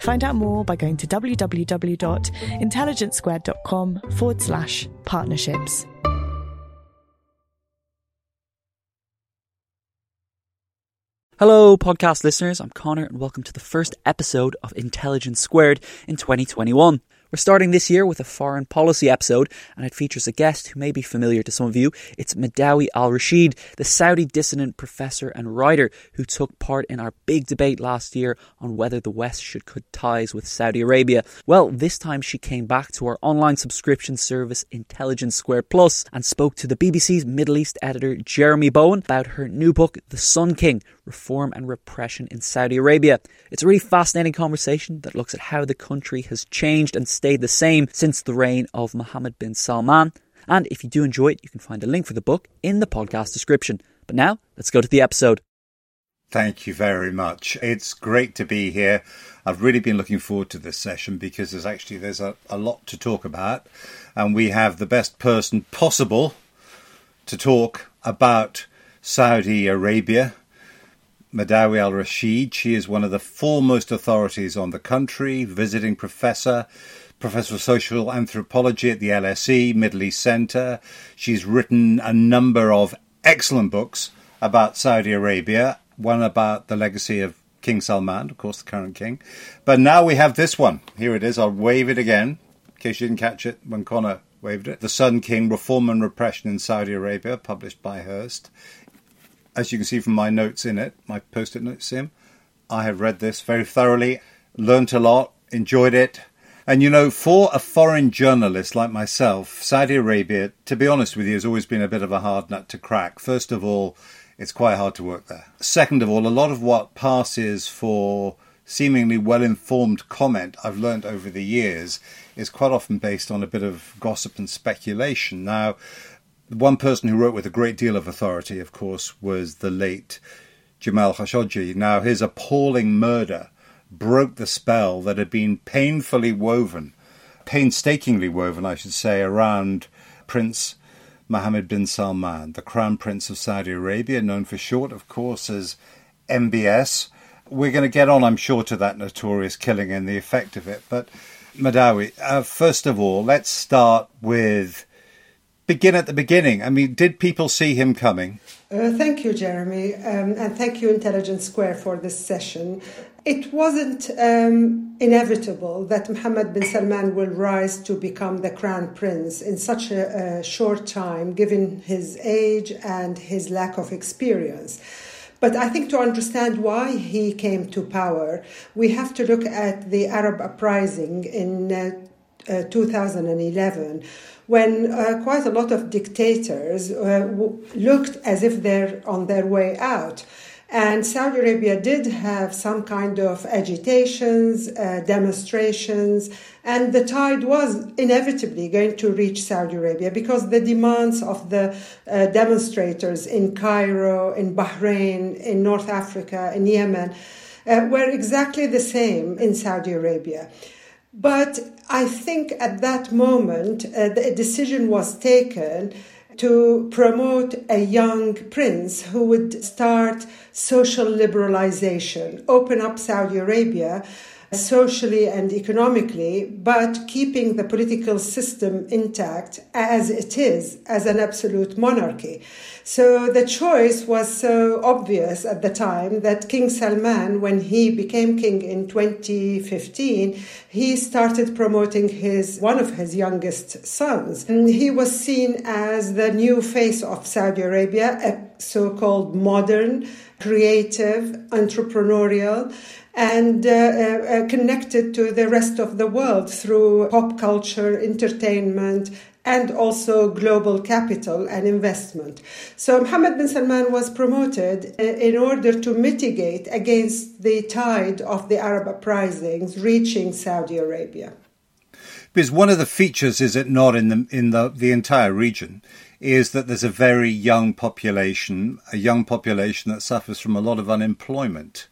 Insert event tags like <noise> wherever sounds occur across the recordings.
Find out more by going to www.intelligencesquared.com forward slash partnerships. Hello, podcast listeners. I'm Connor, and welcome to the first episode of Intelligence Squared in 2021. We're starting this year with a foreign policy episode, and it features a guest who may be familiar to some of you. It's Madawi Al Rasheed, the Saudi dissident professor and writer who took part in our big debate last year on whether the West should cut ties with Saudi Arabia. Well, this time she came back to our online subscription service Intelligence Square Plus and spoke to the BBC's Middle East editor Jeremy Bowen about her new book, The Sun King Reform and Repression in Saudi Arabia. It's a really fascinating conversation that looks at how the country has changed and stayed the same since the reign of Mohammed bin Salman. And if you do enjoy it, you can find a link for the book in the podcast description. But now, let's go to the episode. Thank you very much. It's great to be here. I've really been looking forward to this session because there's actually there's a, a lot to talk about, and we have the best person possible to talk about Saudi Arabia Madawi al Rasheed. She is one of the foremost authorities on the country, visiting professor, professor of social anthropology at the LSE, Middle East Centre. She's written a number of excellent books about Saudi Arabia, one about the legacy of King Salman, of course, the current king. But now we have this one. Here it is. I'll wave it again, in case you didn't catch it when Connor waved it. The Sun King Reform and Repression in Saudi Arabia, published by Hurst as you can see from my notes in it, my post it notes, Sim, I have read this very thoroughly, learnt a lot, enjoyed it. And you know, for a foreign journalist like myself, Saudi Arabia, to be honest with you, has always been a bit of a hard nut to crack. First of all, it's quite hard to work there. Second of all, a lot of what passes for seemingly well informed comment I've learned over the years is quite often based on a bit of gossip and speculation. Now, one person who wrote with a great deal of authority, of course, was the late Jamal Khashoggi. Now, his appalling murder broke the spell that had been painfully woven, painstakingly woven, I should say, around Prince Mohammed bin Salman, the Crown Prince of Saudi Arabia, known for short, of course, as MBS. We're going to get on, I'm sure, to that notorious killing and the effect of it. But, Madawi, uh, first of all, let's start with begin at the beginning. I mean, did people see him coming? Uh, thank you, Jeremy, um, and thank you, Intelligence Square, for this session. It wasn't um, inevitable that Mohammed bin Salman will rise to become the crown prince in such a, a short time, given his age and his lack of experience. But I think to understand why he came to power, we have to look at the Arab uprising in uh, uh, 2011 when uh, quite a lot of dictators uh, w- looked as if they're on their way out. And Saudi Arabia did have some kind of agitations, uh, demonstrations, and the tide was inevitably going to reach Saudi Arabia because the demands of the uh, demonstrators in Cairo, in Bahrain, in North Africa, in Yemen were exactly the same in Saudi Arabia. But I think at that moment, uh, the decision was taken to promote a young prince who would start social liberalization, open up Saudi Arabia socially and economically, but keeping the political system intact as it is, as an absolute monarchy. So the choice was so obvious at the time that King Salman, when he became king in 2015, he started promoting his one of his youngest sons. And he was seen as the new face of Saudi Arabia, a so-called modern, creative, entrepreneurial and uh, uh, connected to the rest of the world through pop culture, entertainment, and also global capital and investment. So Mohammed bin Salman was promoted uh, in order to mitigate against the tide of the Arab uprisings reaching Saudi Arabia. Because one of the features, is it not, in the in the, the entire region, is that there's a very young population, a young population that suffers from a lot of unemployment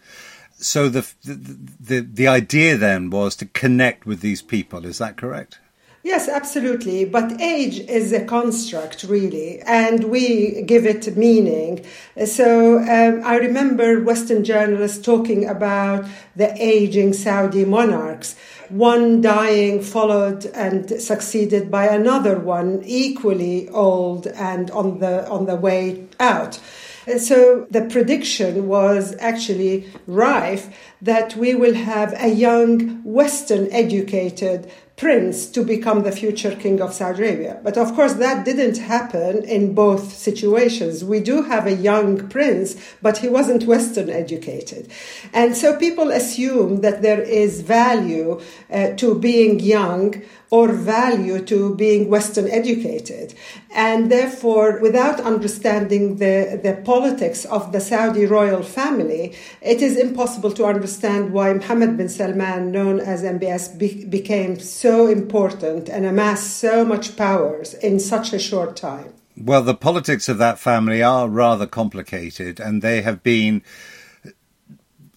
so the, the, the the idea then was to connect with these people. Is that correct? Yes, absolutely. But age is a construct, really, and we give it meaning. So um, I remember Western journalists talking about the aging Saudi monarchs, one dying, followed and succeeded by another one, equally old and on the on the way out. And so the prediction was actually rife that we will have a young Western educated prince to become the future king of Saudi Arabia. But of course, that didn't happen in both situations. We do have a young prince, but he wasn't Western educated. And so people assume that there is value uh, to being young or value to being Western educated. And therefore, without understanding the, the politics of the Saudi royal family, it is impossible to understand why Mohammed bin Salman, known as MBS, be, became so important and amassed so much powers in such a short time. Well, the politics of that family are rather complicated, and they have been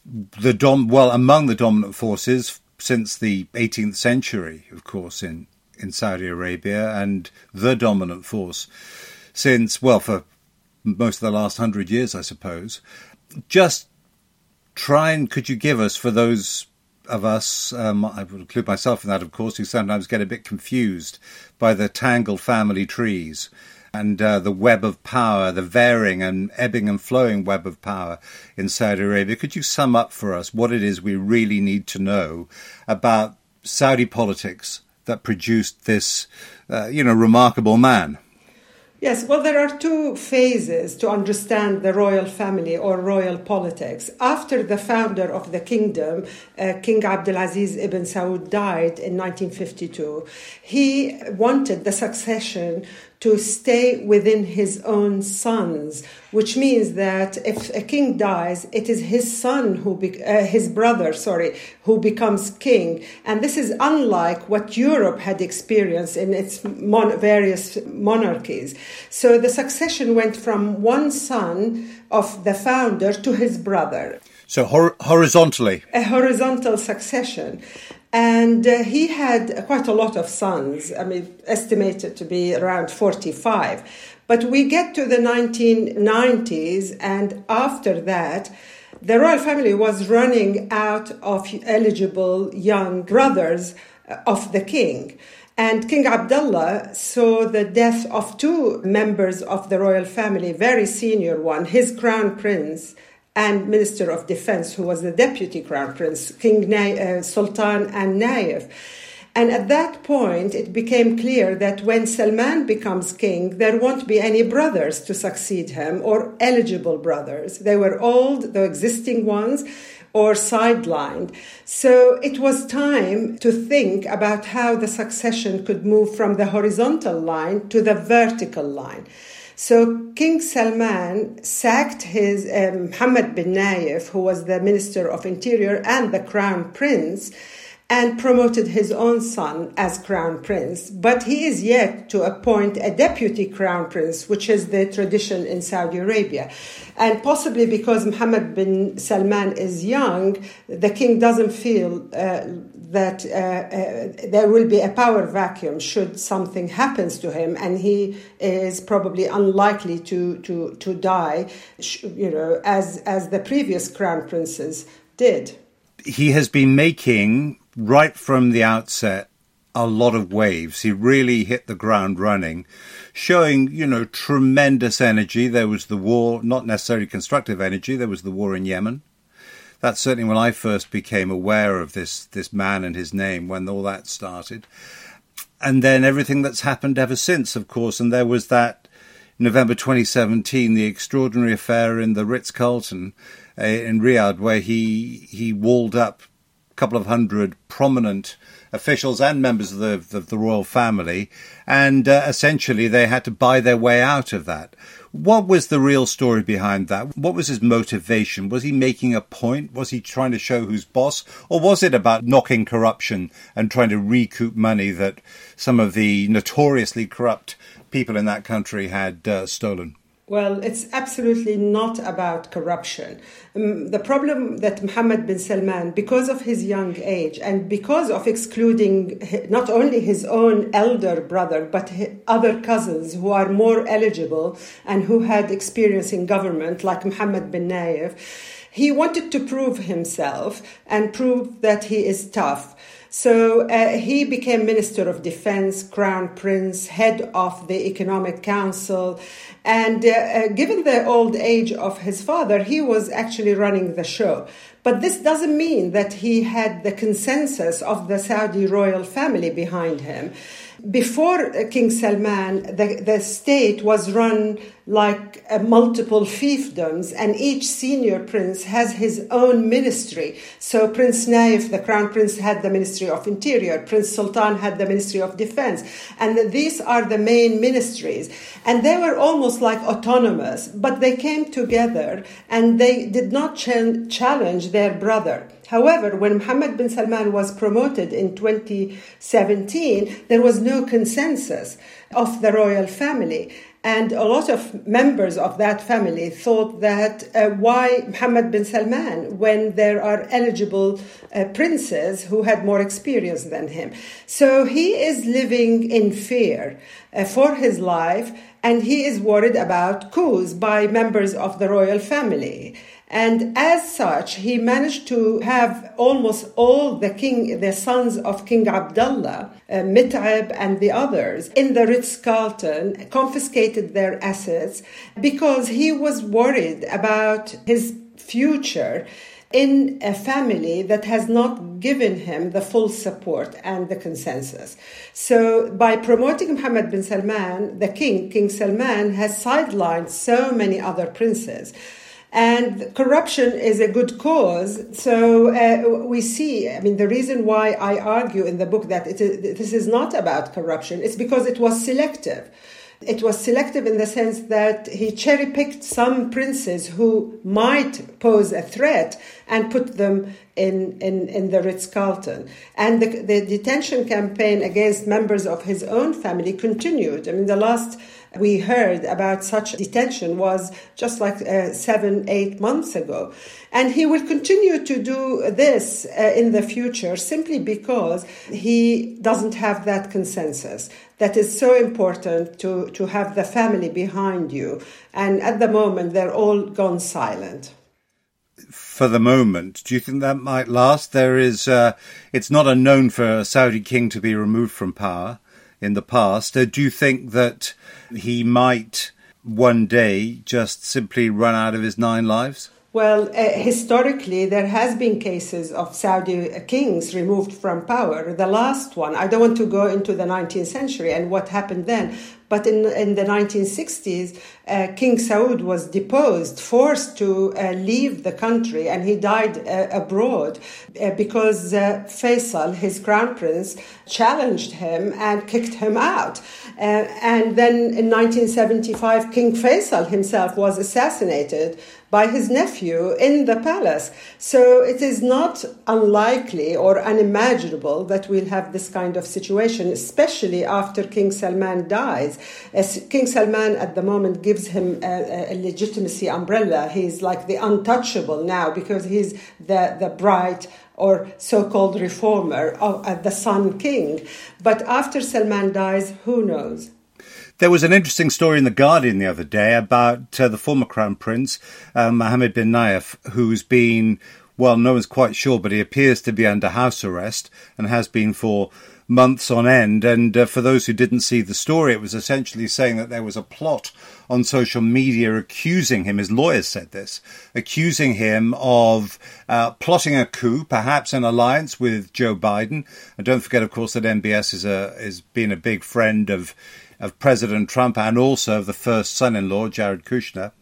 the dom well among the dominant forces since the 18th century, of course, in, in Saudi Arabia, and the dominant force since, well, for most of the last hundred years, I suppose. Just try and could you give us, for those of us, um, I would include myself in that, of course, who sometimes get a bit confused by the tangled family trees and uh, the web of power, the varying and ebbing and flowing web of power in Saudi Arabia. Could you sum up for us what it is we really need to know about Saudi politics that produced this, uh, you know, remarkable man? Yes, well, there are two phases to understand the royal family or royal politics. After the founder of the kingdom, uh, King Abdulaziz ibn Saud, died in 1952, he wanted the succession to stay within his own sons, which means that if a king dies, it is his son who, be, uh, his brother, sorry, who becomes king. And this is unlike what Europe had experienced in its mon- various monarchies. So the succession went from one son of the founder to his brother. So hor- horizontally? A horizontal succession. And uh, he had quite a lot of sons, I mean, estimated to be around 45. But we get to the 1990s, and after that, the royal family was running out of eligible young brothers uh, of the king. And King Abdullah saw the death of two members of the royal family, very senior one, his crown prince, and Minister of Defense, who was the deputy crown prince, King Na- uh, Sultan and Naif. And at that point, it became clear that when Salman becomes king, there won't be any brothers to succeed him or eligible brothers. They were old, the existing ones, or sidelined. So it was time to think about how the succession could move from the horizontal line to the vertical line. So King Salman sacked his um, Muhammad bin Naif, who was the Minister of Interior and the Crown Prince, and promoted his own son as crown prince. But he is yet to appoint a deputy crown prince, which is the tradition in Saudi Arabia. And possibly because Muhammad bin Salman is young, the king doesn't feel uh, that uh, uh, there will be a power vacuum should something happens to him, and he is probably unlikely to to to die, you know, as as the previous crown princes did. he has been making right from the outset a lot of waves. He really hit the ground running, showing, you know, tremendous energy. There was the war, not necessarily constructive energy, there was the war in Yemen. That's certainly when I first became aware of this this man and his name when all that started. And then everything that's happened ever since, of course, and there was that November 2017, the extraordinary affair in the Ritz Carlton uh, in Riyadh, where he he walled up a couple of hundred prominent officials and members of the, of the royal family, and uh, essentially they had to buy their way out of that. What was the real story behind that? What was his motivation? Was he making a point? Was he trying to show who's boss? Or was it about knocking corruption and trying to recoup money that some of the notoriously corrupt people in that country had uh, stolen? Well, it's absolutely not about corruption. Um, the problem that Mohammed bin Salman, because of his young age and because of excluding not only his own elder brother, but other cousins who are more eligible and who had experience in government, like Mohammed bin Nayef, he wanted to prove himself and prove that he is tough. So uh, he became Minister of Defense, Crown Prince, head of the Economic Council. And uh, uh, given the old age of his father, he was actually running the show. But this doesn't mean that he had the consensus of the Saudi royal family behind him. Before King Salman, the, the state was run like uh, multiple fiefdoms, and each senior prince has his own ministry. So Prince Naif, the crown prince, had the Ministry of Interior, Prince Sultan had the Ministry of Defense, and these are the main ministries. And they were almost like autonomous, but they came together and they did not ch- challenge their brother. However, when Mohammed bin Salman was promoted in 2017, there was no consensus of the royal family. And a lot of members of that family thought that uh, why Mohammed bin Salman when there are eligible uh, princes who had more experience than him? So he is living in fear uh, for his life and he is worried about coups by members of the royal family. And as such, he managed to have almost all the king, the sons of King Abdullah, uh, Mit'ab and the others in the Ritz-Carlton, confiscated their assets because he was worried about his future in a family that has not given him the full support and the consensus. So, by promoting Mohammed bin Salman, the king, King Salman, has sidelined so many other princes. And corruption is a good cause. So uh, we see, I mean, the reason why I argue in the book that it is, this is not about corruption is because it was selective. It was selective in the sense that he cherry picked some princes who might pose a threat and put them in, in, in the Ritz Carlton. And the, the detention campaign against members of his own family continued. I mean, the last we heard about such detention was just like uh, seven, eight months ago. And he will continue to do this uh, in the future simply because he doesn't have that consensus that is so important to, to have the family behind you. And at the moment, they're all gone silent for the moment. Do you think that might last? There is, uh, it's not unknown for a Saudi king to be removed from power in the past. Uh, do you think that he might one day just simply run out of his nine lives? Well, uh, historically, there has been cases of Saudi kings removed from power. The last one, I don't want to go into the 19th century and what happened then, but in, in the 1960s, uh, King Saud was deposed, forced to uh, leave the country, and he died uh, abroad uh, because uh, Faisal, his crown prince, challenged him and kicked him out. And then in 1975, King Faisal himself was assassinated by his nephew in the palace. So it is not unlikely or unimaginable that we'll have this kind of situation, especially after King Salman dies. As King Salman at the moment gives him a, a legitimacy umbrella. He's like the untouchable now because he's the, the bright or so-called reformer of uh, the Sun King. But after Salman dies, who knows? There was an interesting story in The Guardian the other day about uh, the former Crown Prince, uh, Mohammed bin Nayef, who's been well, no one's quite sure, but he appears to be under house arrest and has been for months on end. And uh, for those who didn't see the story, it was essentially saying that there was a plot on social media accusing him, his lawyers said this, accusing him of uh, plotting a coup, perhaps an alliance with Joe Biden. And don't forget, of course, that MBS is a is been a big friend of of President Trump and also of the first son-in-law, Jared Kushner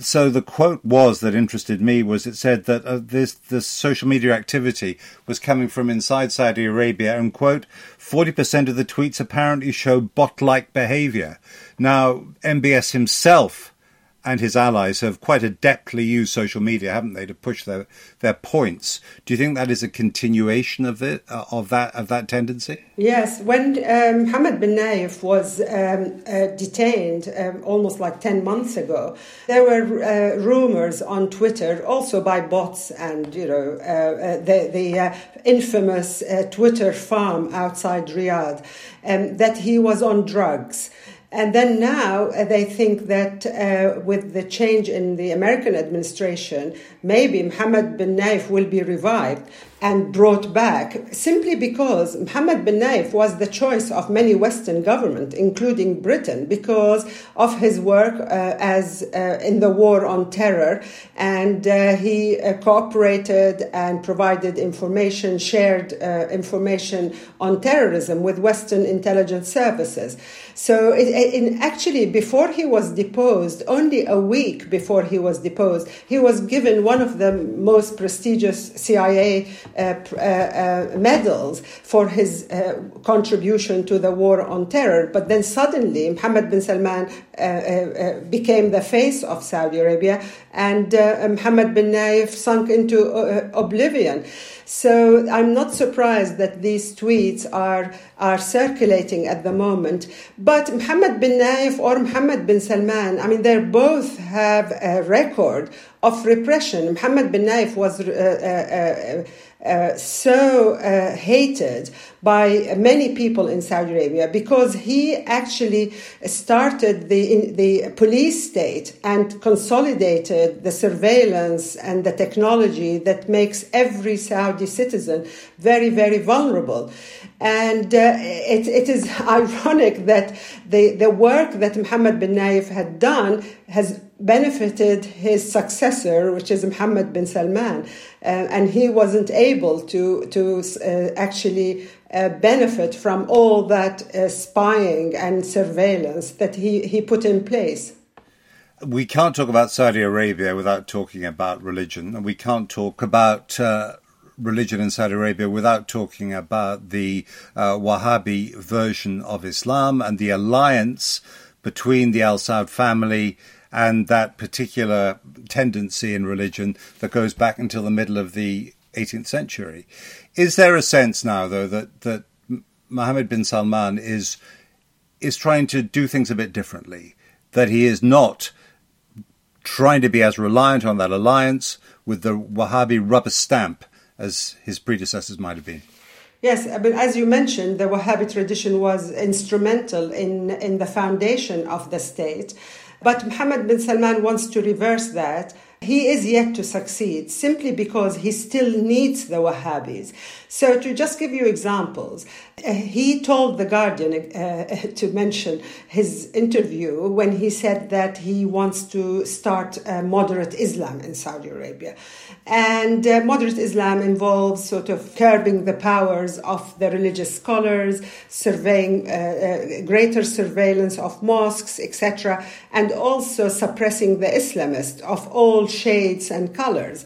so the quote was that interested me was it said that uh, this this social media activity was coming from inside Saudi Arabia and quote 40% of the tweets apparently show bot-like behavior. Now MBS himself and his allies have quite adeptly used social media, haven't they, to push their their points? Do you think that is a continuation of it uh, of that of that tendency? Yes, when um, Mohammed bin Naif was um, uh, detained um, almost like ten months ago, there were uh, rumors on Twitter, also by bots and you know uh, uh, the the uh, infamous Twitter farm outside Riyadh, um, that he was on drugs. And then now uh, they think that uh, with the change in the American administration, maybe Mohammed bin Naif will be revived and brought back simply because Mohammed bin Naif was the choice of many Western governments, including Britain, because of his work uh, as uh, in the war on terror, and uh, he uh, cooperated and provided information, shared uh, information on terrorism with Western intelligence services. So, it, it, actually, before he was deposed, only a week before he was deposed, he was given one of the most prestigious CIA uh, Uh, uh, uh, medals for his uh, contribution to the war on terror. But then suddenly, Mohammed bin Salman became the face of Saudi Arabia, and Mohammed bin Naif sunk into oblivion. So I'm not surprised that these tweets are, are circulating at the moment. But Mohammed bin Naif or Mohammed bin Salman, I mean, they both have a record of repression. Mohammed bin Naif was uh, uh, uh, uh, so uh, hated by many people in Saudi Arabia because he actually started the, the police state and consolidated the surveillance and the technology that makes every Saudi citizen very, very vulnerable. And uh, it, it is <laughs> ironic that the, the work that Mohammed bin Naif had done has benefited his successor, which is Mohammed bin Salman, uh, and he wasn't able to to uh, actually uh, benefit from all that uh, spying and surveillance that he, he put in place. We can't talk about Saudi Arabia without talking about religion, and we can't talk about uh, religion in Saudi Arabia without talking about the uh, Wahhabi version of Islam and the alliance between the Al Saud family and that particular tendency in religion that goes back until the middle of the 18th century. Is there a sense now, though, that, that Mohammed bin Salman is is trying to do things a bit differently? That he is not trying to be as reliant on that alliance with the Wahhabi rubber stamp as his predecessors might have been. Yes, but as you mentioned, the Wahhabi tradition was instrumental in, in the foundation of the state. But Mohammed bin Salman wants to reverse that. He is yet to succeed simply because he still needs the Wahhabis. So, to just give you examples, uh, he told The Guardian uh, <laughs> to mention his interview when he said that he wants to start moderate Islam in Saudi Arabia. And uh, moderate Islam involves sort of curbing the powers of the religious scholars, surveying uh, uh, greater surveillance of mosques, etc., and also suppressing the Islamists of all shades and colors.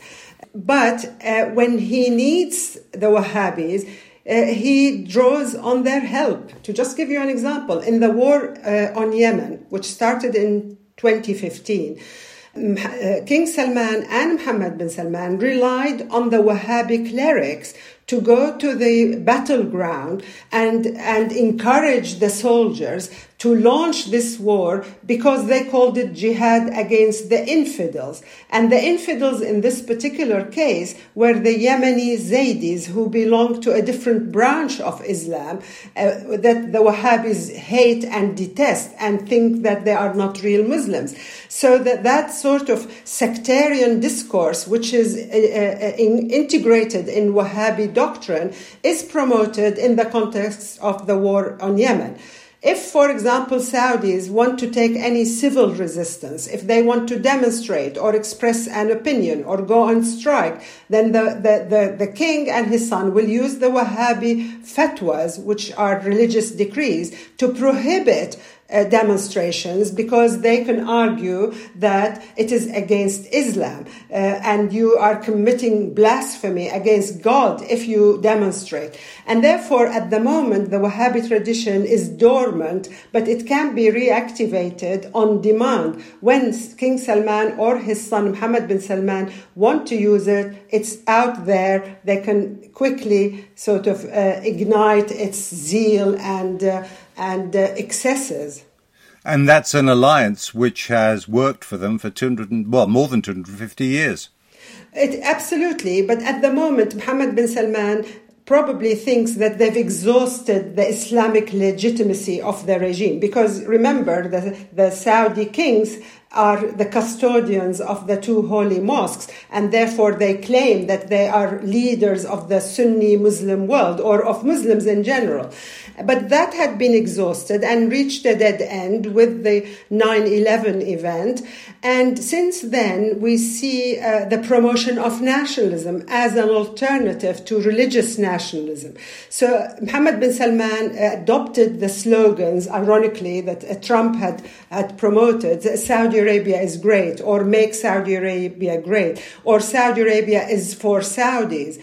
But uh, when he needs the Wahhabis, uh, he draws on their help. To just give you an example, in the war uh, on Yemen, which started in 2015, uh, King Salman and Mohammed bin Salman relied on the Wahhabi clerics to go to the battleground and, and encourage the soldiers to launch this war because they called it jihad against the infidels. And the infidels in this particular case were the Yemeni Zaydis who belong to a different branch of Islam uh, that the Wahhabis hate and detest and think that they are not real Muslims. So that that sort of sectarian discourse, which is uh, uh, in, integrated in Wahhabi doctrine, is promoted in the context of the war on Yemen. If, for example, Saudis want to take any civil resistance, if they want to demonstrate or express an opinion or go on strike, then the, the, the, the king and his son will use the Wahhabi fatwas, which are religious decrees, to prohibit uh, demonstrations because they can argue that it is against Islam uh, and you are committing blasphemy against God if you demonstrate. And therefore, at the moment, the Wahhabi tradition is dormant, but it can be reactivated on demand. When King Salman or his son Mohammed bin Salman want to use it, it's out there. They can quickly sort of uh, ignite its zeal and uh, and uh, excesses. And that's an alliance which has worked for them for 200, well, more than 250 years. It, absolutely, but at the moment, Mohammed bin Salman probably thinks that they've exhausted the Islamic legitimacy of the regime. Because remember, the, the Saudi kings are the custodians of the two holy mosques, and therefore they claim that they are leaders of the Sunni Muslim world or of Muslims in general. But that had been exhausted and reached a dead end with the 9 11 event. And since then, we see uh, the promotion of nationalism as an alternative to religious nationalism. So Mohammed bin Salman adopted the slogans, ironically, that uh, Trump had, had promoted Saudi Arabia is great, or make Saudi Arabia great, or Saudi Arabia is for Saudis.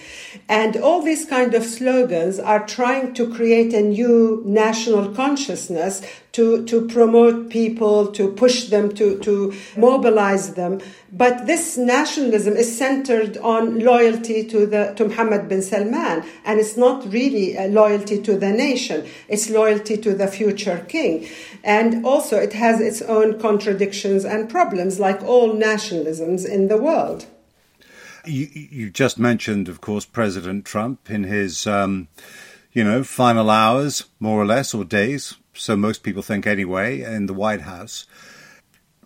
And all these kind of slogans are trying to create a new national consciousness to, to promote people, to push them, to, to mobilize them. But this nationalism is centered on loyalty to, the, to Mohammed bin Salman. And it's not really loyalty to the nation. It's loyalty to the future king. And also it has its own contradictions and problems like all nationalisms in the world. You, you just mentioned, of course, President Trump in his, um, you know, final hours, more or less, or days. So most people think anyway, in the White House.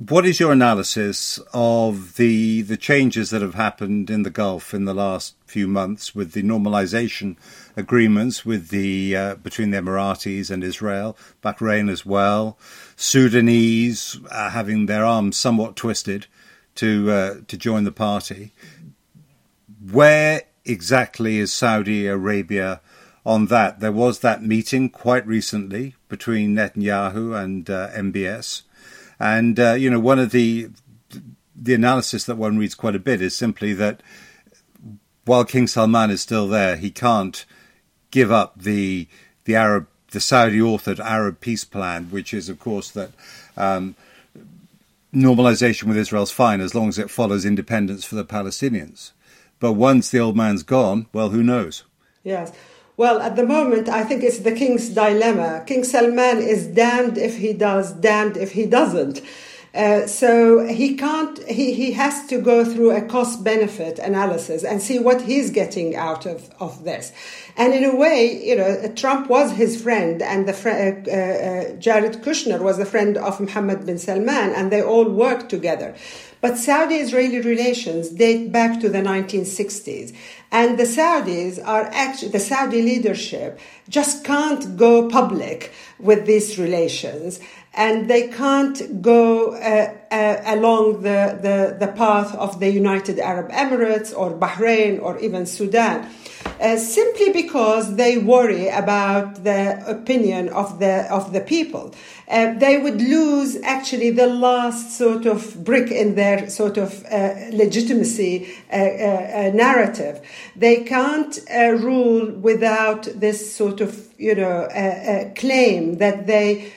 What is your analysis of the the changes that have happened in the Gulf in the last few months with the normalization agreements with the uh, between the Emiratis and Israel, Bahrain as well, Sudanese uh, having their arms somewhat twisted to uh, to join the party? Where exactly is Saudi Arabia on that? There was that meeting quite recently between Netanyahu and uh, MBS, and uh, you know one of the the analysis that one reads quite a bit is simply that while King Salman is still there, he can't give up the the Arab the Saudi authored Arab peace plan, which is of course that. Um, normalization with Israel's fine as long as it follows independence for the Palestinians. But once the old man's gone, well, who knows? Yes. Well, at the moment, I think it's the king's dilemma. King Salman is damned if he does, damned if he doesn't. Uh, so he can't, he, he has to go through a cost benefit analysis and see what he's getting out of, of this. And in a way, you know, Trump was his friend and the fr- uh, uh, Jared Kushner was the friend of Mohammed bin Salman and they all worked together. But Saudi Israeli relations date back to the 1960s. And the Saudis are actually, the Saudi leadership just can't go public with these relations. And they can't go uh, uh, along the, the, the path of the United Arab Emirates or Bahrain or even Sudan. Uh, simply because they worry about the opinion of the of the people. Uh, they would lose actually the last sort of brick in their sort of uh, legitimacy uh, uh, narrative. They can't rule without this sort of you know claim that they.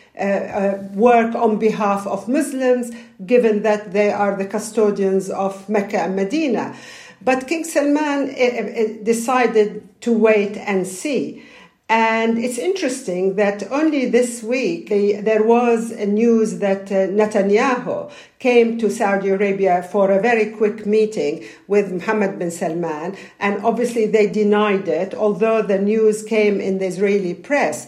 work on behalf of Muslims, given that they are the custodians of Mecca and Medina. But King Salman eh, eh, eh, decided to wait and see. And it's interesting that only this week there was news that uh, Netanyahu came to Saudi Arabia for a very quick meeting with Mohammed bin Salman, and obviously they denied it, although the news came in the Israeli press.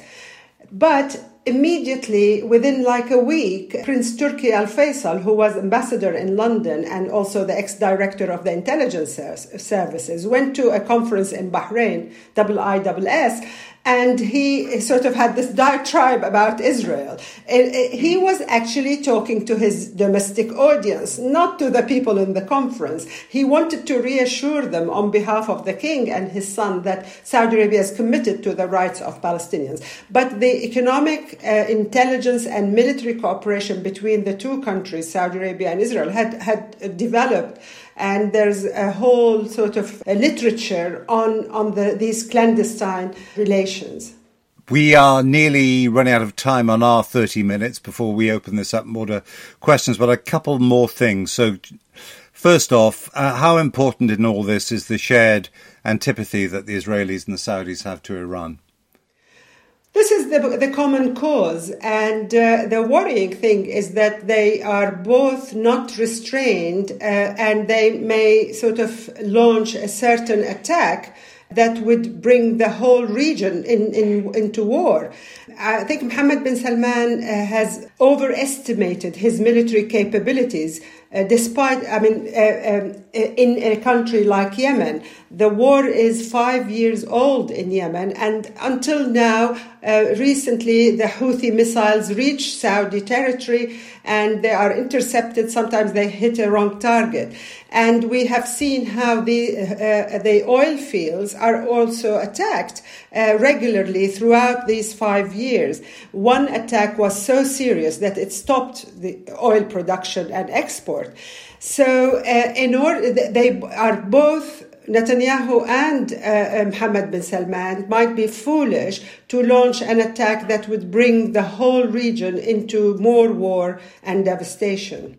But immediately, within like a week, Prince Turki Al Faisal, who was ambassador in London and also the ex director of the intelligence services, went to a conference in Bahrain, IISS, and he sort of had this diatribe about Israel. He was actually talking to his domestic audience, not to the people in the conference. He wanted to reassure them on behalf of the king and his son that Saudi Arabia is committed to the rights of Palestinians. But the economic, uh, intelligence, and military cooperation between the two countries, Saudi Arabia and Israel, had, had developed and there's a whole sort of literature on on the, these clandestine relations. We are nearly running out of time on our 30 minutes before we open this up more to questions, but a couple more things. So, first off, uh, how important in all this is the shared antipathy that the Israelis and the Saudis have to Iran? This is the, the common cause, and uh, the worrying thing is that they are both not restrained uh, and they may sort of launch a certain attack that would bring the whole region in, in, into war. I think Mohammed bin Salman uh, has overestimated his military capabilities uh, despite, I mean, uh, um, in a country like Yemen, the war is five years old in Yemen, and until now, uh, recently the Houthi missiles reach Saudi territory and they are intercepted. Sometimes they hit a wrong target, and we have seen how the uh, the oil fields are also attacked uh, regularly throughout these five years. One attack was so serious that it stopped the oil production and export. So, uh, in order, they are both Netanyahu and uh, Mohammed bin Salman might be foolish to launch an attack that would bring the whole region into more war and devastation.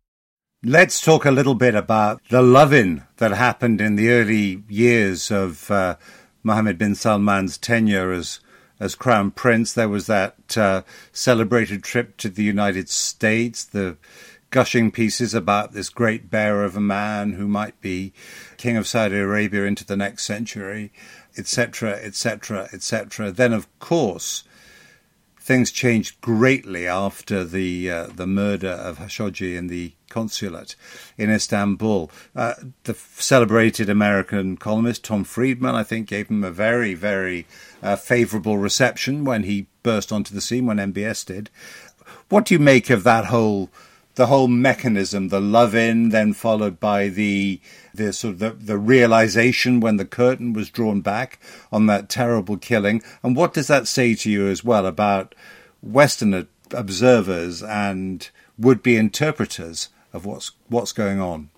Let's talk a little bit about the loving that happened in the early years of uh, Mohammed bin Salman's tenure as as crown prince. There was that uh, celebrated trip to the United States, the gushing pieces about this great bearer of a man who might be king of Saudi Arabia into the next century, etc., etc., etc. Then, of course, things changed greatly after the uh, the murder of Khashoggi in the consulate in Istanbul. Uh, the celebrated American columnist Tom Friedman, I think, gave him a very, very uh, favourable reception when he burst onto the scene when MBS did. What do you make of that whole the whole mechanism, the love in, then followed by the the sort of the, the realization when the curtain was drawn back on that terrible killing, and what does that say to you as well about Western observers and would be interpreters of what's what's going on?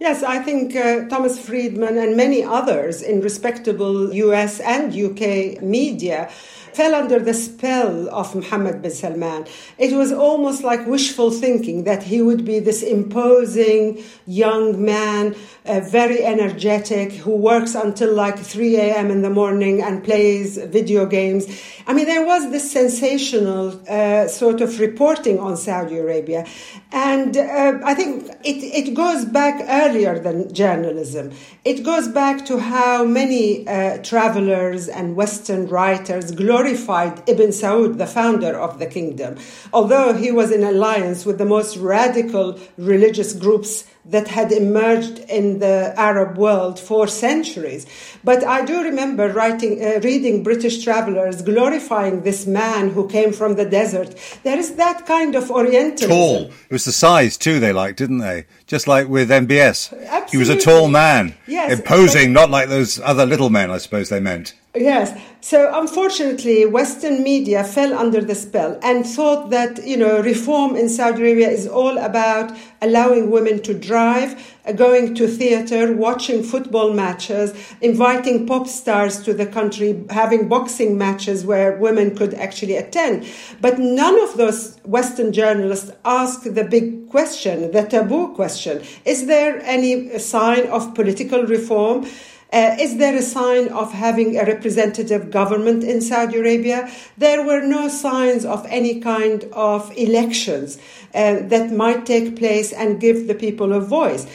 Yes, I think uh, Thomas Friedman and many others in respectable US and UK media fell under the spell of Mohammed bin Salman. It was almost like wishful thinking that he would be this imposing young man, uh, very energetic, who works until like 3 a.m. in the morning and plays video games. I mean, there was this sensational uh, sort of reporting on Saudi Arabia. And uh, I think it, it goes back earlier than journalism. It goes back to how many uh, travelers and Western writers glorified Ibn Saud, the founder of the kingdom, although he was in alliance with the most radical religious groups that had emerged in the Arab world for centuries. But I do remember writing, uh, reading British travelers glorifying this man who came from the desert. There is that kind of Orientalism. Tall. It was the size too they liked, didn't they? Just like with MBS. Absolutely. He was a tall man. Yes. Imposing, not like those other little men, I suppose they meant. Yes. So unfortunately, Western media fell under the spell and thought that, you know, reform in Saudi Arabia is all about allowing women to drive, uh, going to theater, watching football matches, inviting pop stars to the country, having boxing matches where women could actually attend. But none of those Western journalists asked the big question, the taboo question. Is there any sign of political reform? Uh, is there a sign of having a representative government in Saudi Arabia? There were no signs of any kind of elections uh, that might take place and give the people a voice.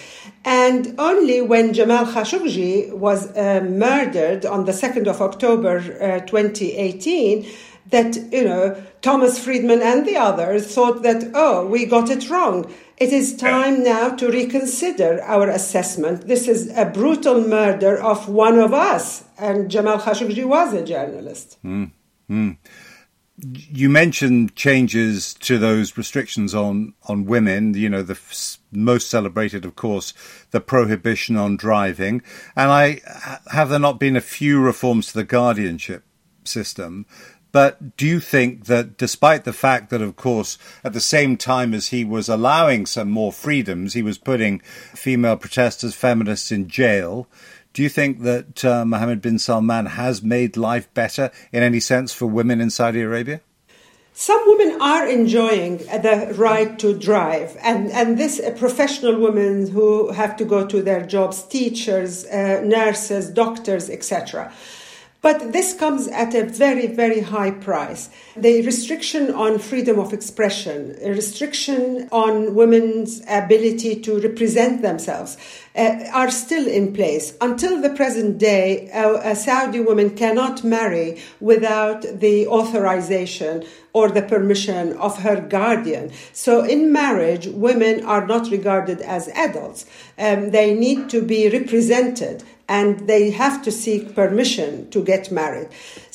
And only when Jamal Khashoggi was uh, murdered on the 2nd of October uh, 2018 that, you know, Thomas Friedman and the others thought that, oh, we got it wrong. It is time now to reconsider our assessment. This is a brutal murder of one of us, and Jamal Khashoggi was a journalist. Mm. You mentioned changes to those restrictions on, on women, you know, the f- most celebrated, of course, the prohibition on driving. And I have there not been a few reforms to the guardianship system but do you think that despite the fact that, of course, at the same time as he was allowing some more freedoms, he was putting female protesters, feminists in jail, do you think that uh, Mohammed bin Salman has made life better in any sense for women in Saudi Arabia? Some women are enjoying the right to drive, and, and this uh, professional women who have to go to their jobs, teachers, uh, nurses, doctors, etc. But this comes at a very, very high price. The restriction on freedom of expression, a restriction on women's ability to represent themselves uh, are still in place. Until the present day, a, a Saudi woman cannot marry without the authorization or the permission of her guardian. So, in marriage, women are not regarded as adults. Um, they need to be represented and they have to seek permission to get married.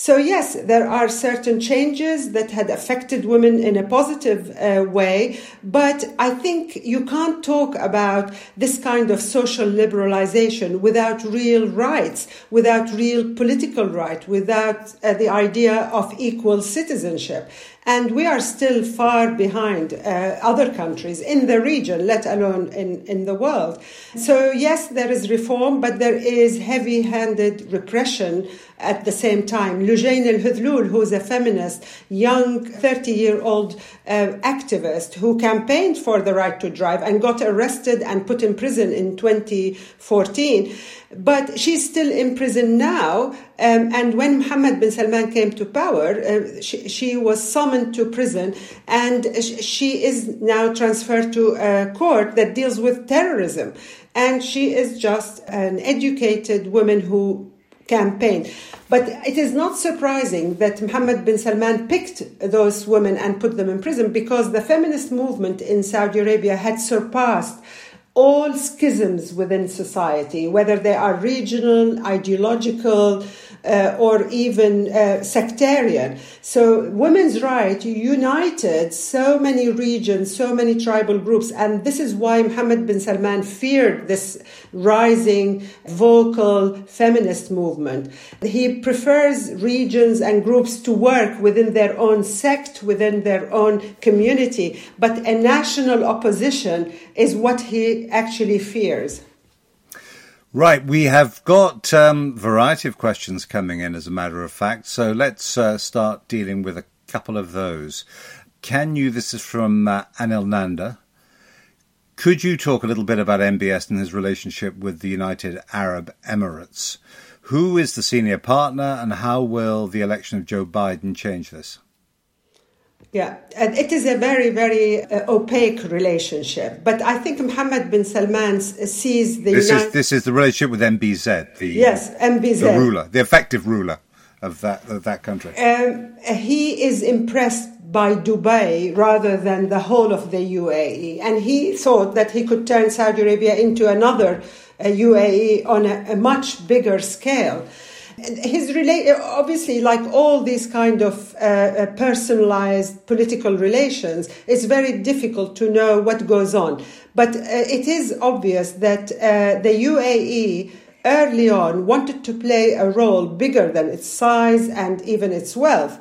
So, yes, there are certain changes that had affected women in a positive uh, way, but I think you can't talk about this kind of social liberalization without real rights, without real political right, without uh, the idea of equal citizenship. And we are still far behind uh, other countries in the region, let alone in, in the world. So, yes, there is reform, but there is heavy handed repression at the same time. Lujain El Hathloul, who's a feminist, young 30 year old uh, activist who campaigned for the right to drive and got arrested and put in prison in 2014 but she's still in prison now. Um, and when Mohammed bin Salman came to power, uh, she, she, was summoned to prison, and she is now transferred to a court that deals with terrorism. And she is just an educated woman who campaigned. But it is not surprising that Mohammed bin Salman picked those women and put them in prison because the feminist movement in Saudi Arabia had surpassed all schisms within society, whether they are regional, ideological, uh, or even uh, sectarian. So women's rights united so many regions, so many tribal groups, and this is why Mohammed bin Salman feared this rising vocal feminist movement. He prefers regions and groups to work within their own sect, within their own community, but a national opposition is what he actually fears. Right, we have got a um, variety of questions coming in, as a matter of fact. So let's uh, start dealing with a couple of those. Can you? This is from uh, Anil Nanda. Could you talk a little bit about MBS and his relationship with the United Arab Emirates? Who is the senior partner, and how will the election of Joe Biden change this? Yeah, and it is a very, very uh, opaque relationship. But I think Mohammed bin Salman sees the. This United... is this is the relationship with MBZ, the yes, MBZ, the ruler, the effective ruler of that of that country. Um, he is impressed by Dubai rather than the whole of the UAE, and he thought that he could turn Saudi Arabia into another uh, UAE on a, a much bigger scale his rela- obviously like all these kind of uh, uh, personalized political relations it's very difficult to know what goes on but uh, it is obvious that uh, the UAE early on wanted to play a role bigger than its size and even its wealth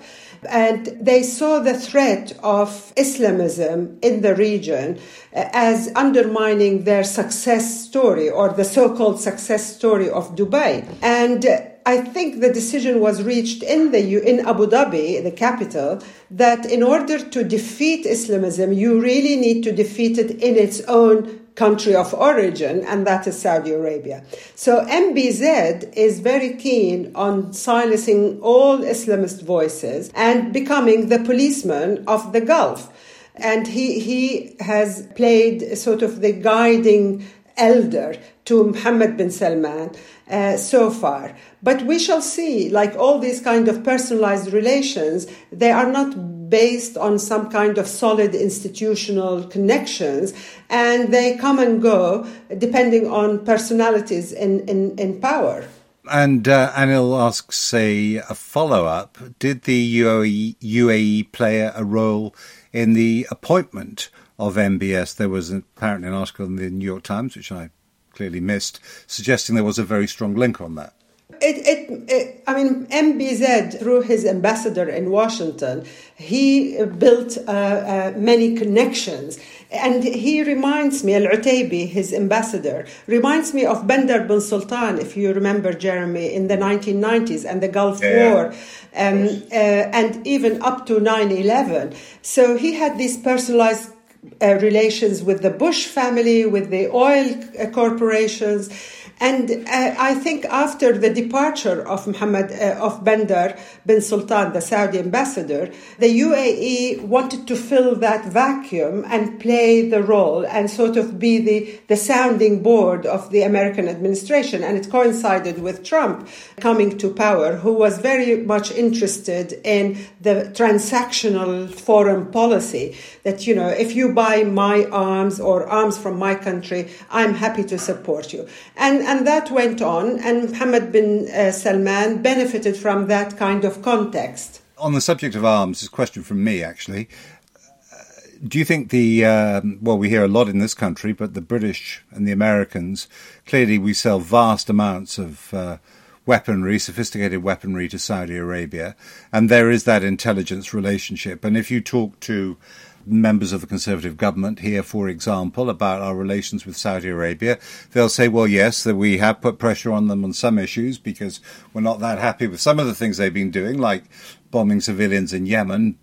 and they saw the threat of Islamism in the region uh, as undermining their success story or the so called success story of Dubai. And I think the decision was reached in the in Abu Dhabi, the capital, that in order to defeat Islamism, you really need to defeat it in its own country of origin, and that is Saudi Arabia. So MBZ is very keen on silencing all Islamist voices and becoming the policeman of the Gulf. And he, he has played sort of the guiding elder to Mohammed bin Salman uh, so far. But we shall see, like all these kind of personalized relations, they are not based on some kind of solid institutional connections, and they come and go depending on personalities in, in, in power. And uh, Anil asks a, a follow up Did the UAE, UAE play a role in the appointment of MBS? There was apparently an article in the New York Times, which I clearly missed, suggesting there was a very strong link on that. It, it, it, I mean, MBZ, through his ambassador in Washington, he built uh, uh, many connections. And he reminds me, Al Otaiba, his ambassador, reminds me of Bandar bin Sultan, if you remember, Jeremy, in the 1990s and the Gulf yeah. War, um, uh, and even up to 9 11. So he had these personalized uh, relations with the Bush family, with the oil uh, corporations. And uh, I think after the departure of Muhammad uh, of Bandar bin Sultan, the Saudi ambassador, the UAE wanted to fill that vacuum and play the role and sort of be the, the sounding board of the American administration. And it coincided with Trump coming to power, who was very much interested in the transactional foreign policy that, you know, if you buy my arms or arms from my country, I'm happy to support you. And and that went on, and Mohammed bin uh, Salman benefited from that kind of context. On the subject of arms, a question from me actually. Uh, do you think the um, well, we hear a lot in this country, but the British and the Americans clearly we sell vast amounts of uh, weaponry, sophisticated weaponry to Saudi Arabia, and there is that intelligence relationship. And if you talk to members of the Conservative government here, for example, about our relations with Saudi Arabia, they'll say, well, yes, that we have put pressure on them on some issues because we're not that happy with some of the things they've been doing, like bombing civilians in Yemen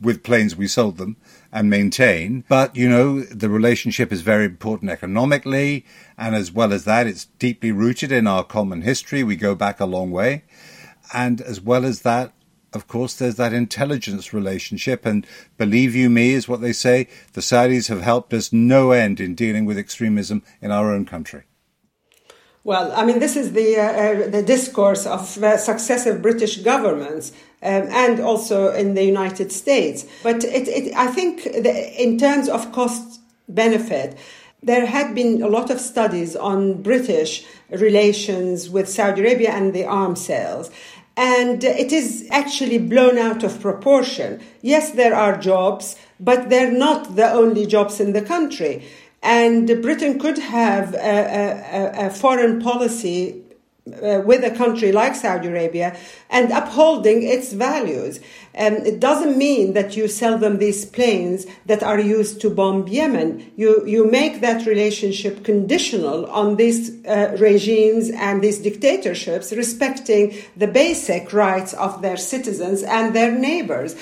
with planes we sold them and maintain. But, you know, the relationship is very important economically. And as well as that, it's deeply rooted in our common history. We go back a long way. And as well as that, of course, there's that intelligence relationship. And believe you me, is what they say, the Saudis have helped us no end in dealing with extremism in our own country. Well, I mean, this is the, uh, uh, the discourse of uh, successive British governments um, and also in the United States. But it, it, I think in terms of cost benefit, there had been a lot of studies on British relations with Saudi Arabia and the arms sales. And it is actually blown out of proportion. Yes, there are jobs, but they're not the only jobs in the country. And Britain could have a, a, a foreign policy uh, with a country like Saudi Arabia and upholding its values. And it doesn't mean that you sell them these planes that are used to bomb Yemen. You, you make that relationship conditional on these uh, regimes and these dictatorships respecting the basic rights of their citizens and their neighbors.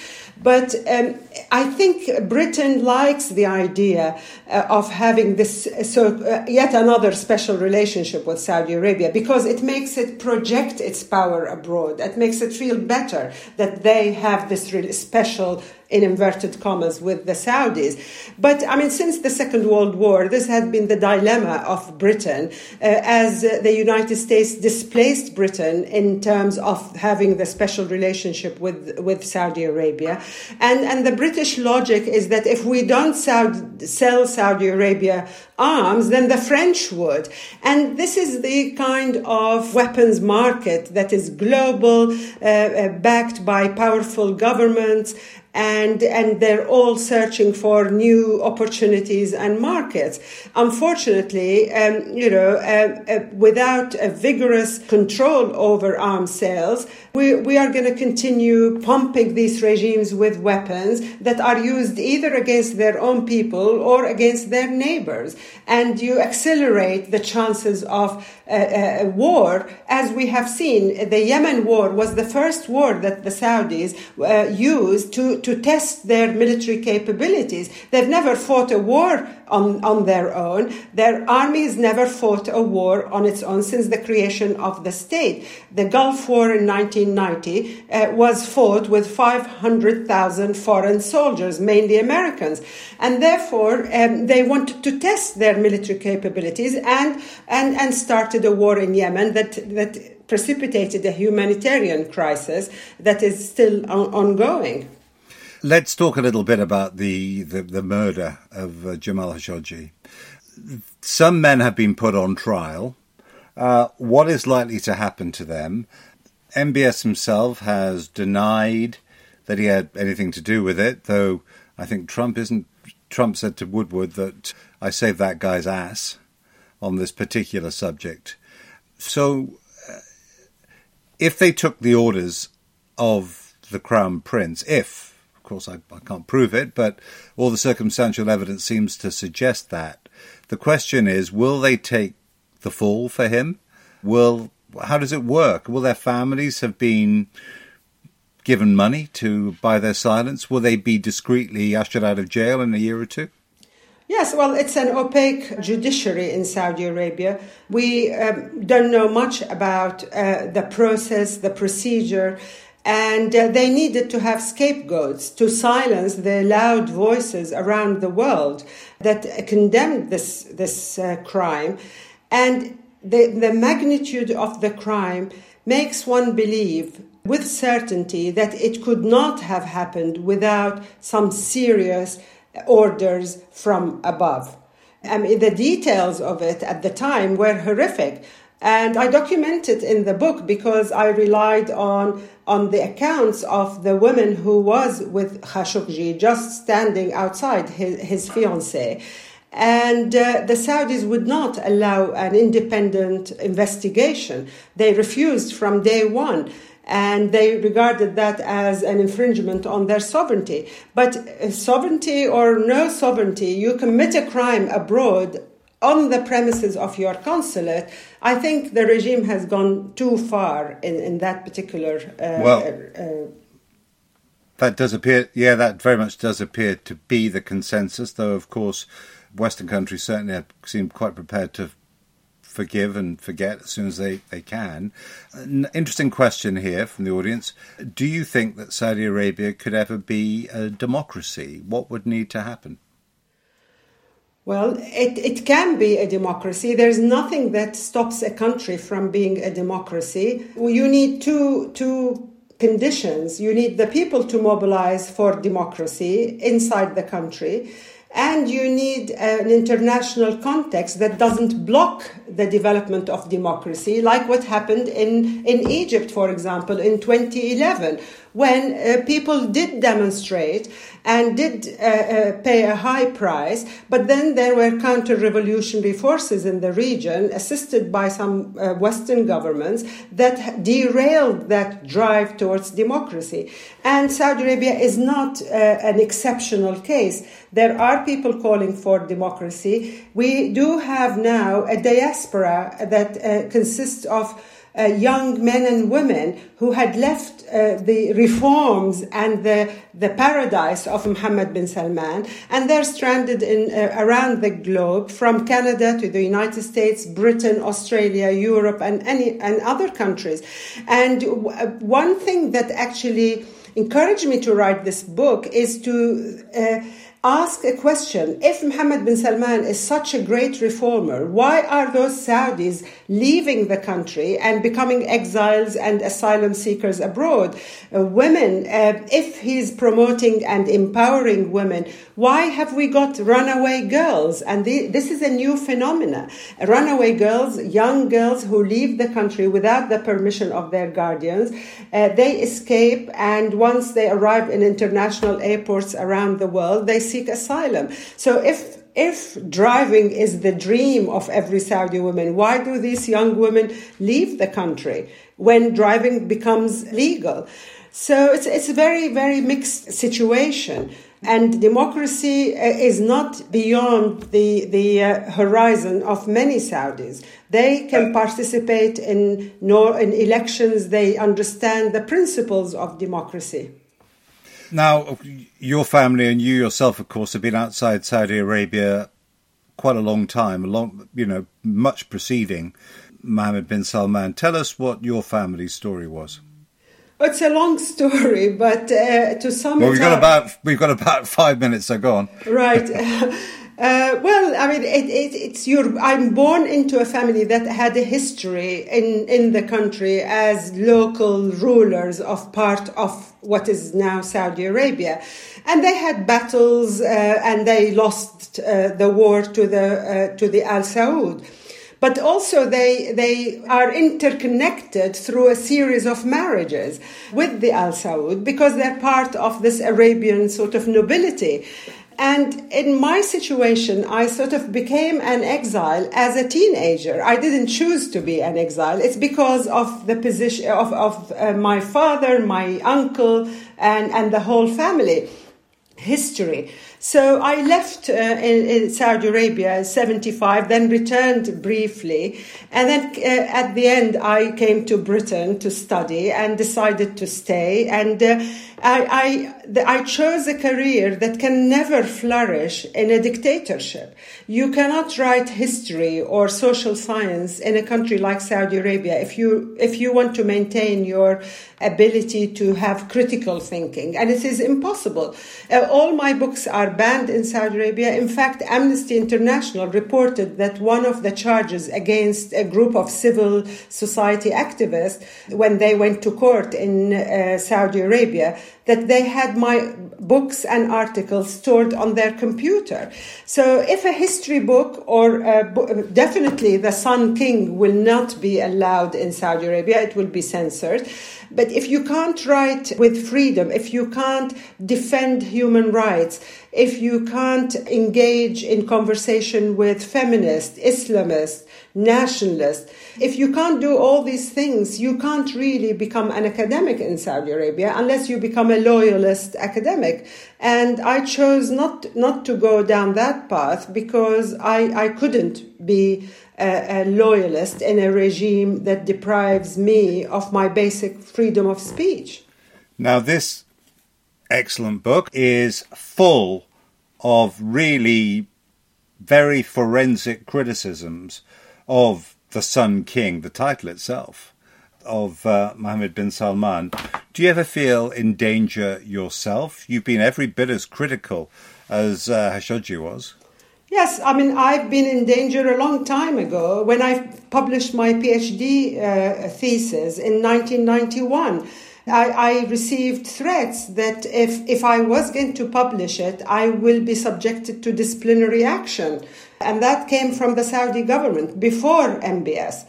But um, I think Britain likes the idea uh, of having this, so uh, yet another special relationship with Saudi Arabia because it makes it project its power abroad. It makes it feel better that they have this really special in inverted commas with the Saudis. But I mean, since the Second World War, this had been the dilemma of Britain uh, as uh, the United States displaced Britain in terms of having the special relationship with, with Saudi Arabia. And, and the British logic is that if we don't Saudi, sell Saudi Arabia arms, then the French would. And this is the kind of weapons market that is global, uh, uh backed by powerful governments and and they're all searching for new opportunities and markets. Unfortunately, um, you know, uh, uh, without a vigorous control over arms sales, we we are going to continue pumping these regimes with weapons that are used either against their own people or against their neighbors, and you accelerate the chances of a, a war, as we have seen. The Yemen war was the first war that the Saudis uh, used to to test their military capabilities. They've never fought a war on, on their own. Their army has never fought a war on its own since the creation of the state. The Gulf War in 1990 uh, was fought with 500,000 foreign soldiers, mainly Americans. And therefore, um, they wanted to test their military capabilities and, and, and started a war in Yemen that, that precipitated a humanitarian crisis that is still on- ongoing. Let's talk a little bit about the, the, the murder of uh, Jamal Khashoggi. Some men have been put on trial. Uh, what is likely to happen to them? MBS himself has denied that he had anything to do with it, though I think Trump isn't. Trump said to Woodward that I saved that guy's ass on this particular subject. So, uh, if they took the orders of the Crown Prince, if course, I, I can't prove it, but all the circumstantial evidence seems to suggest that. The question is, will they take the fall for him? Will how does it work? Will their families have been given money to buy their silence? Will they be discreetly ushered out of jail in a year or two? Yes, well, it's an opaque judiciary in Saudi Arabia. We um, don't know much about uh, the process, the procedure and uh, they needed to have scapegoats to silence the loud voices around the world that condemned this this uh, crime and the, the magnitude of the crime makes one believe with certainty that it could not have happened without some serious orders from above. I mean, the details of it at the time were horrific. And I document it in the book because I relied on, on the accounts of the woman who was with Khashoggi just standing outside his, his fiancée. And uh, the Saudis would not allow an independent investigation. They refused from day one and they regarded that as an infringement on their sovereignty. But uh, sovereignty or no sovereignty, you commit a crime abroad on the premises of your consulate, I think the regime has gone too far in, in that particular. Uh, well, uh, that does appear, yeah, that very much does appear to be the consensus, though, of course, Western countries certainly seem quite prepared to forgive and forget as soon as they, they can. An interesting question here from the audience. Do you think that Saudi Arabia could ever be a democracy? What would need to happen? Well, it, it can be a democracy. There's nothing that stops a country from being a democracy. You need two, two conditions. You need the people to mobilize for democracy inside the country. and you need an international context that doesn't block the development of democracy, like what happened in, in Egypt, for example, in 2011, when uh, people did demonstrate and did uh, uh, pay a high price, but then there were counter revolutionary forces in the region, assisted by some uh, Western governments, that derailed that drive towards democracy. And Saudi Arabia is not uh, an exceptional case. There are people calling for democracy. We do have now a diaspora that uh, consists of uh, young men and women who had left uh, the reforms and the, the paradise of Mohammed bin Salman, and they're stranded in, uh, around the globe, from Canada to the United States, Britain, Australia, Europe, and, any, and other countries. And one thing that actually encouraged me to write this book is to uh, ask a question. If Mohammed bin Salman is such a great reformer, why are those Saudis leaving the country and becoming exiles and asylum seekers abroad? Uh, women, uh, if he's promoting and empowering women, why have we got runaway girls? And the, this is a new phenomenon. Runaway girls, young girls who leave the country without the permission of their guardians, uh, they escape and once they arrive in international airports around the world, they seek asylum. So if if driving is the dream of every Saudi woman, why do these young women leave the country when driving becomes legal? So it's, it's a very, very mixed situation. And democracy uh, is not beyond the, the uh, horizon of many Saudis. They can participate in, in elections, they understand the principles of democracy. Now, your family and you yourself, of course, have been outside Saudi Arabia quite a long time, a long, you know, much preceding Mohammed bin Salman. Tell us what your family's story was. It's a long story, but uh, to sum well, it we've got up, about we've got about five minutes, so go on. right. <laughs> Uh, well, I mean, it, it, it's your. I'm born into a family that had a history in in the country as local rulers of part of what is now Saudi Arabia, and they had battles uh, and they lost uh, the war to the uh, to the Al Saud. But also they they are interconnected through a series of marriages with the Al Saud because they're part of this Arabian sort of nobility. And in my situation, I sort of became an exile as a teenager. I didn't choose to be an exile. It's because of the position of, of uh, my father, my uncle, and, and the whole family history. So I left uh, in, in, Saudi Arabia in 75, then returned briefly. And then uh, at the end, I came to Britain to study and decided to stay. And uh, I, I, I chose a career that can never flourish in a dictatorship. You cannot write history or social science in a country like Saudi Arabia if you, if you want to maintain your ability to have critical thinking. And it is impossible. Uh, all my books are banned in Saudi Arabia. In fact, Amnesty International reported that one of the charges against a group of civil society activists when they went to court in uh, Saudi Arabia that they had my books and articles stored on their computer. So if a history book or uh, definitely the Son King will not be allowed in Saudi Arabia, it will be censored. But if you can't write with freedom, if you can't defend human rights, if you can't engage in conversation with feminists, Islamists, nationalists, if you can't do all these things, you can't really become an academic in Saudi Arabia unless you become a loyalist academic. And I chose not, not to go down that path because I, I couldn't be a, a loyalist in a regime that deprives me of my basic freedom of speech. Now, this excellent book is full of really very forensic criticisms of the Son King, the title itself, of uh, Mohammed bin Salman. Do you ever feel in danger yourself? You've been every bit as critical as uh, was. Yes, I mean, I've been in danger a long time ago when I published my PhD uh, thesis in 1991. I, I, received threats that if, if I was going to publish it, I will be subjected to disciplinary action. And that came from the Saudi government before MBS.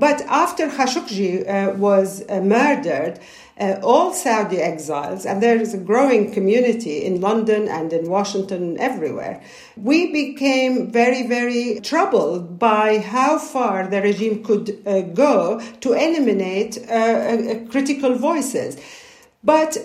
But after Khashoggi uh, was uh, murdered, uh, all Saudi exiles, and there is a growing community in London and in Washington and everywhere, we became very, very troubled by how far the regime could uh, go to eliminate uh, uh critical voices. But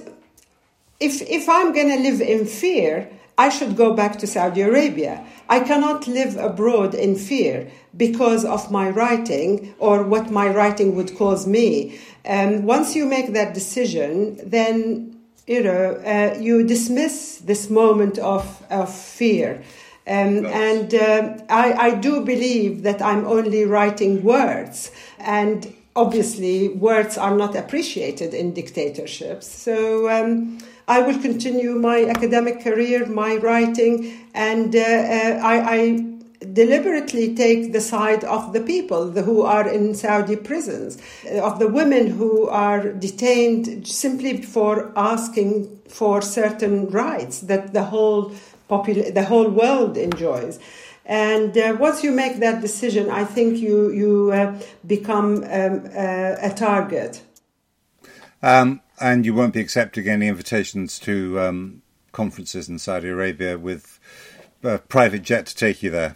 if, if I'm going to live in fear, I should go back to Saudi Arabia. I cannot live abroad in fear because of my writing or what my writing would cause me. And once you make that decision, then you know uh, you dismiss this moment of of fear. Um, and uh, I, I do believe that I'm only writing words, and obviously words are not appreciated in dictatorships. So. Um, I will continue my academic career, my writing, and uh, uh, I, I, deliberately take the side of the people who are in Saudi prisons, uh, of the women who are detained simply for asking for certain rights that the whole popul- the whole world enjoys. And uh, once you make that decision, I think you you uh, become um, uh, a target. Um, and you won't be accepting any invitations to um, conferences in Saudi Arabia with a private jet to take you there.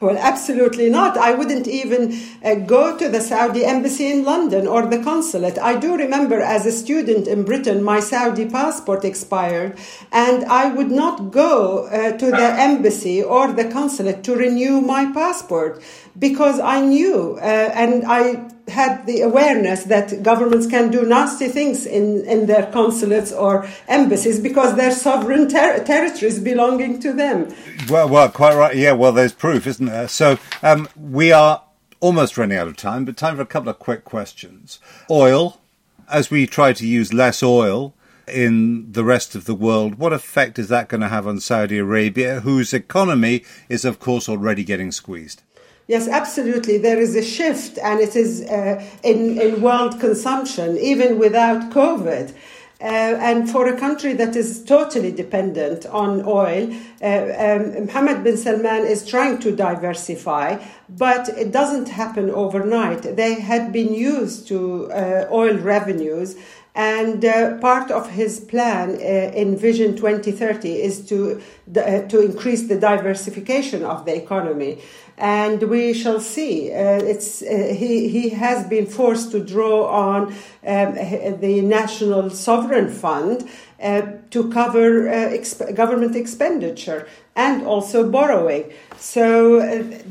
Well, absolutely not. I wouldn't even uh, go to the Saudi embassy in London or the consulate. I do remember as a student in Britain, my Saudi passport expired, and I would not go uh, to the embassy or the consulate to renew my passport because I knew uh, and I had the awareness that governments can do nasty things in, in their consulates or embassies because they're sovereign ter- territories belonging to them. Well, well, quite right. Yeah, well, there's proof, isn't there? So um, we are almost running out of time, but time for a couple of quick questions. Oil, as we try to use less oil in the rest of the world, what effect is that going to have on Saudi Arabia, whose economy is, of course, already getting squeezed? Yes, absolutely. There is a shift, and it is uh, in, in world consumption, even without COVID. Uh, and for a country that is totally dependent on oil, uh, um, Mohammed bin Salman is trying to diversify, but it doesn't happen overnight. They had been used to uh, oil revenues and uh, part of his plan uh, in Vision 2030 is to, uh, to increase the diversification of the economy. And we shall see. Uh, it's, uh, he, he has been forced to draw on um, the National Sovereign Fund uh, to cover exp- government expenditure and also borrowing. So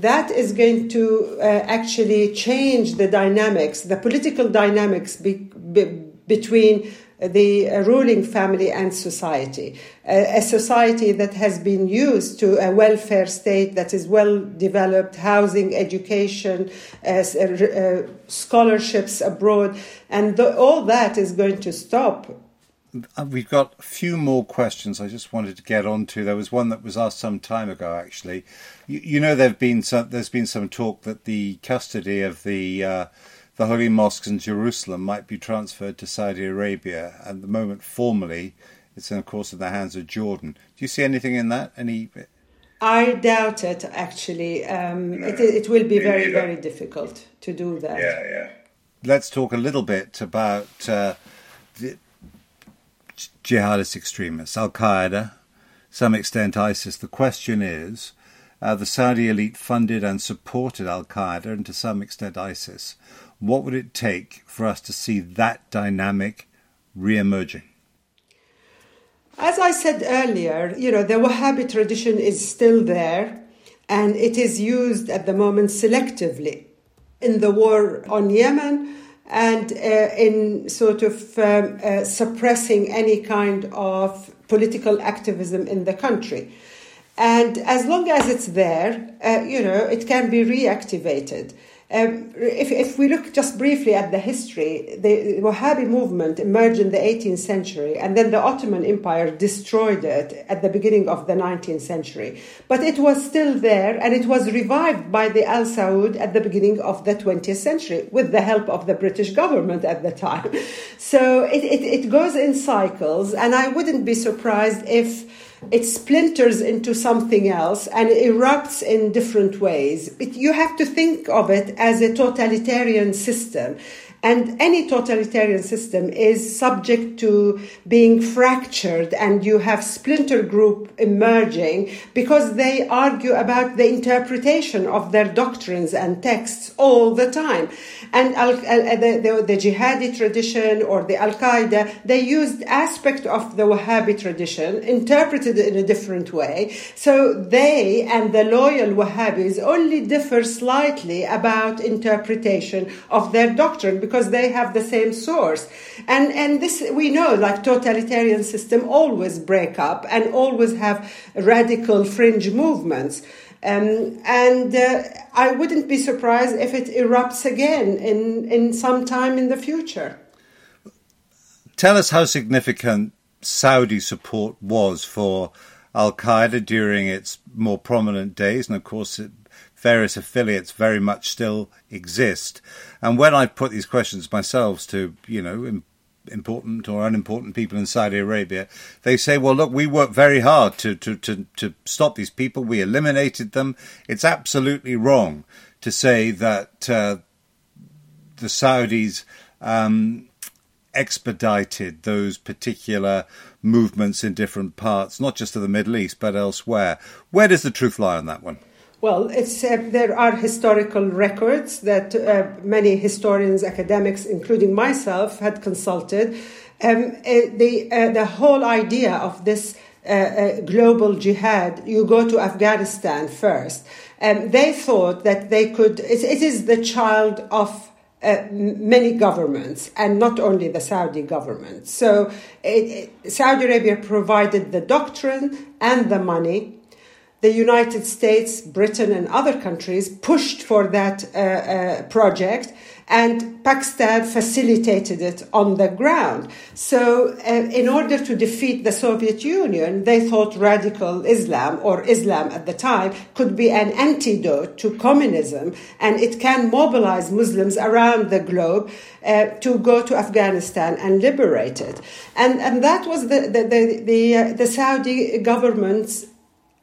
that is going to actually change the dynamics, the political dynamics be, be, between the ruling family and society. A, society that has been used to a welfare state that is well developed, housing, education, uh, uh, scholarships abroad, and all that is going to stop. Uh, we've got a few more questions I just wanted to get onto. There was one that was asked some time ago, actually. You, you know, there've been some, there's been some talk that the custody of the uh, the holy mosques in Jerusalem might be transferred to Saudi Arabia. At the moment, formally, it's of course in the hands of Jordan. Do you see anything in that? Any? I doubt it. Actually, um, no, it, it will be very, very difficult to do that. Yeah, yeah. Let's talk a little bit about uh, the jihadist extremists, Al Qaeda, some extent ISIS. The question is. Uh, the Saudi elite funded and supported Al Qaeda and to some extent ISIS. What would it take for us to see that dynamic re-emerging? As I said earlier, you know, the Wahhabi tradition is still there and it is used at the moment selectively in the war on Yemen and uh, in sort of um, uh, suppressing any kind of political activism in the country. And as long as it's there, uh, you know, it can be reactivated. Um, if, if we look just briefly at the history, the Wahhabi movement emerged in the 18th century, and then the Ottoman Empire destroyed it at the beginning of the 19th century. But it was still there, and it was revived by the Al Saud at the beginning of the 20th century with the help of the British government at the time. <laughs> So it, it, it goes in cycles, and I wouldn't be surprised if it splinters into something else and erupts in different ways. It, you have to think of it as a totalitarian system. And any totalitarian system is subject to being fractured, and you have splinter group emerging because they argue about the interpretation of their doctrines and texts all the time. And al- uh, uh, the, the, the jihadi tradition or the Al Qaeda, they used aspect of the Wahhabi tradition, interpreted in a different way. So they and the loyal Wahhabis only differ slightly about interpretation of their doctrine because they have the same source. And, and this, we know, like totalitarian system always break up and always have radical fringe movements. Um, and uh, I wouldn't be surprised if it erupts again in, in some time in the future. Tell us how significant Saudi support was for Al Qaeda during its more prominent days, and of course, it various affiliates very much still exist. And when I put these questions myself to, you know, important or unimportant people in Saudi Arabia, they say, well, look, we worked very hard to, to, to, to stop these people. We eliminated them. It's absolutely wrong to say that uh, the Saudis um, expedited those particular movements in different parts, not just of the Middle East, but elsewhere. Where does the truth lie on that one? Well, uh, there are historical records that uh, many historians, academics, including myself, had consulted. Um, uh, the, uh, the whole idea of this uh, uh, global jihad, you go to Afghanistan first. Um, they thought that they could, it, it is the child of many governments and not only the Saudi government. So it, it, Saudi Arabia provided the doctrine and the money the United States, Britain, and other countries pushed for that uh, uh, project, and Pakistan facilitated it on the ground. So, uh, in order to defeat the Soviet Union, they thought radical Islam, or Islam at the time, could be an antidote to communism, and it can mobilize Muslims around the globe uh, to go to Afghanistan and liberate it. And, and that was the, the, the, the, uh, the Saudi government's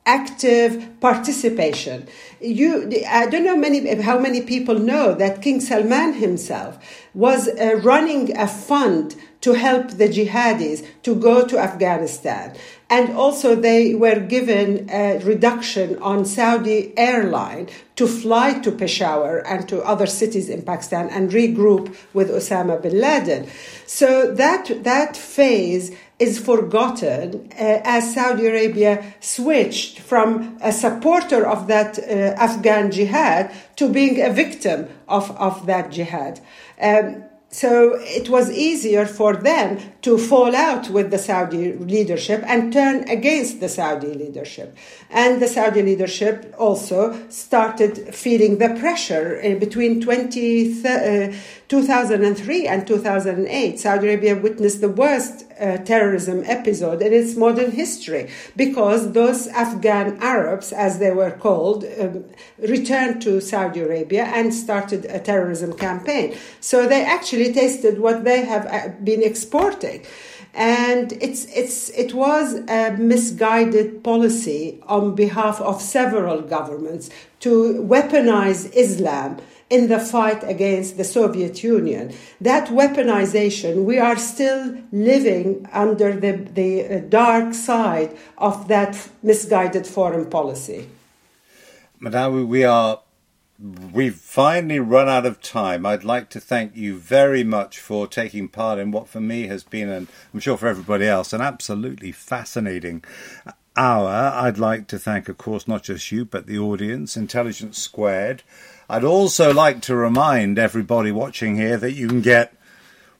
active participation. You, I don't know many, how many people know that King Salman himself was uh, running a fund to help the jihadis to go to Afghanistan. And also, they were given a reduction on Saudi airline to fly to Peshawar and to other cities in Pakistan and regroup with Osama bin Laden. So that, that phase is forgotten uh, as Saudi Arabia switched from a supporter of that uh, Afghan jihad to being a victim of, of that jihad. Um, so it was easier for them to fall out with the Saudi leadership and turn against the Saudi leadership. And the Saudi leadership also started feeling the pressure in between 20, uh, 2003 and 2008. Saudi Arabia witnessed the worst uh, terrorism episode in its modern history because those Afghan Arabs, as they were called, um, returned to Saudi Arabia and started a terrorism campaign. So they actually tasted what they have uh, been exporting and it's it's it was a misguided policy on behalf of several governments to weaponize Islam in the fight against the Soviet Union. That weaponization, we are still living under the, the uh, dark side of that misguided foreign policy. Madame, we are We've finally run out of time. I'd like to thank you very much for taking part in what for me has been, and I'm sure for everybody else, an absolutely fascinating hour. I'd like to thank, of course, not just you, but the audience, Intelligence Squared. I'd also like to remind everybody watching here that you can get,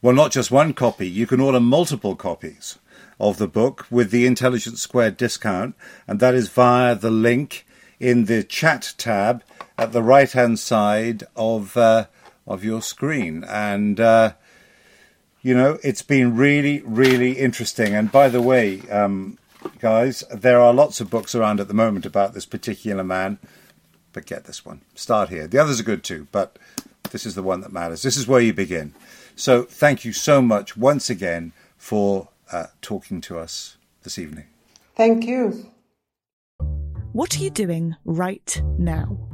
well, not just one copy, you can order multiple copies of the book with the Intelligence Squared discount, and that is via the link in the chat tab at the right hand side of uh, of your screen. And uh, you know, it's been really, really interesting. And by the way, um, guys, there are lots of books around at the moment about this particular man. But get this one. Start here. The others are good too, but this is the one that matters. This is where you begin. So thank you so much once again for uh, talking to us this evening. Thank you. What are you doing right now?